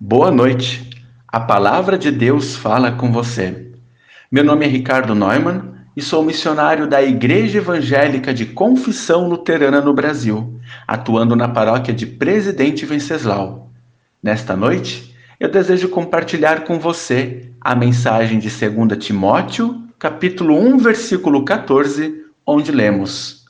Boa noite. A palavra de Deus fala com você. Meu nome é Ricardo Neumann e sou missionário da Igreja Evangélica de Confissão Luterana no Brasil, atuando na paróquia de Presidente Venceslau. Nesta noite, eu desejo compartilhar com você a mensagem de 2 Timóteo, capítulo 1, versículo 14, onde lemos: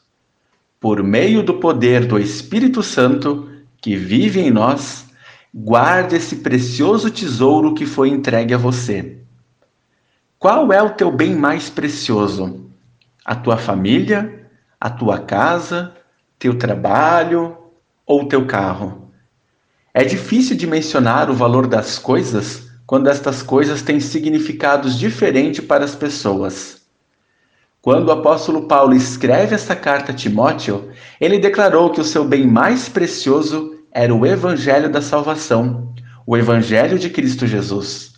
Por meio do poder do Espírito Santo que vive em nós, Guarde esse precioso tesouro que foi entregue a você. Qual é o teu bem mais precioso? A tua família, a tua casa, teu trabalho ou teu carro? É difícil de mencionar o valor das coisas quando estas coisas têm significados diferentes para as pessoas. Quando o apóstolo Paulo escreve esta carta a Timóteo, ele declarou que o seu bem mais precioso era o Evangelho da salvação, o Evangelho de Cristo Jesus.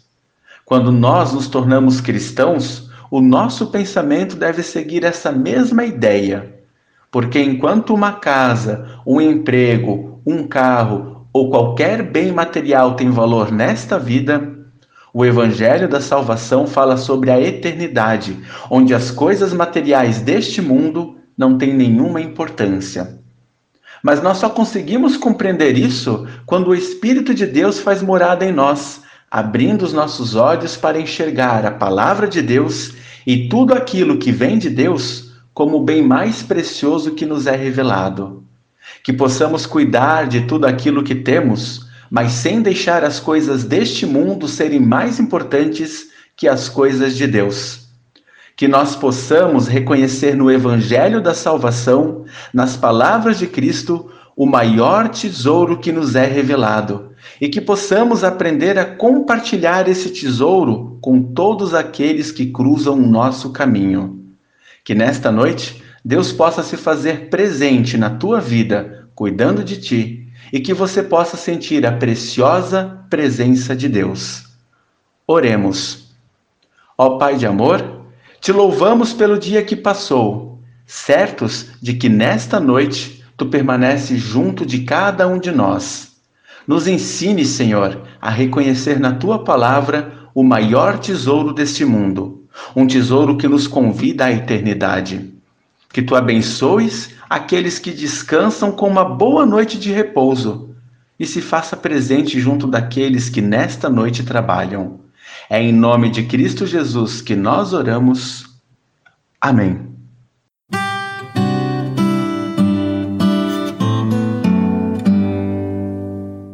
Quando nós nos tornamos cristãos, o nosso pensamento deve seguir essa mesma ideia. Porque enquanto uma casa, um emprego, um carro ou qualquer bem material tem valor nesta vida, o Evangelho da Salvação fala sobre a eternidade, onde as coisas materiais deste mundo não têm nenhuma importância. Mas nós só conseguimos compreender isso quando o Espírito de Deus faz morada em nós, abrindo os nossos olhos para enxergar a palavra de Deus e tudo aquilo que vem de Deus como o bem mais precioso que nos é revelado. Que possamos cuidar de tudo aquilo que temos, mas sem deixar as coisas deste mundo serem mais importantes que as coisas de Deus que nós possamos reconhecer no Evangelho da Salvação, nas palavras de Cristo, o maior tesouro que nos é revelado, e que possamos aprender a compartilhar esse tesouro com todos aqueles que cruzam o nosso caminho. Que nesta noite Deus possa se fazer presente na tua vida, cuidando de ti, e que você possa sentir a preciosa presença de Deus. Oremos. Ó Pai de amor, te louvamos pelo dia que passou, certos de que nesta noite tu permaneces junto de cada um de nós. Nos ensine, Senhor, a reconhecer na tua palavra o maior tesouro deste mundo, um tesouro que nos convida à eternidade. Que tu abençoes aqueles que descansam com uma boa noite de repouso e se faça presente junto daqueles que nesta noite trabalham. É em nome de Cristo Jesus que nós oramos. Amém.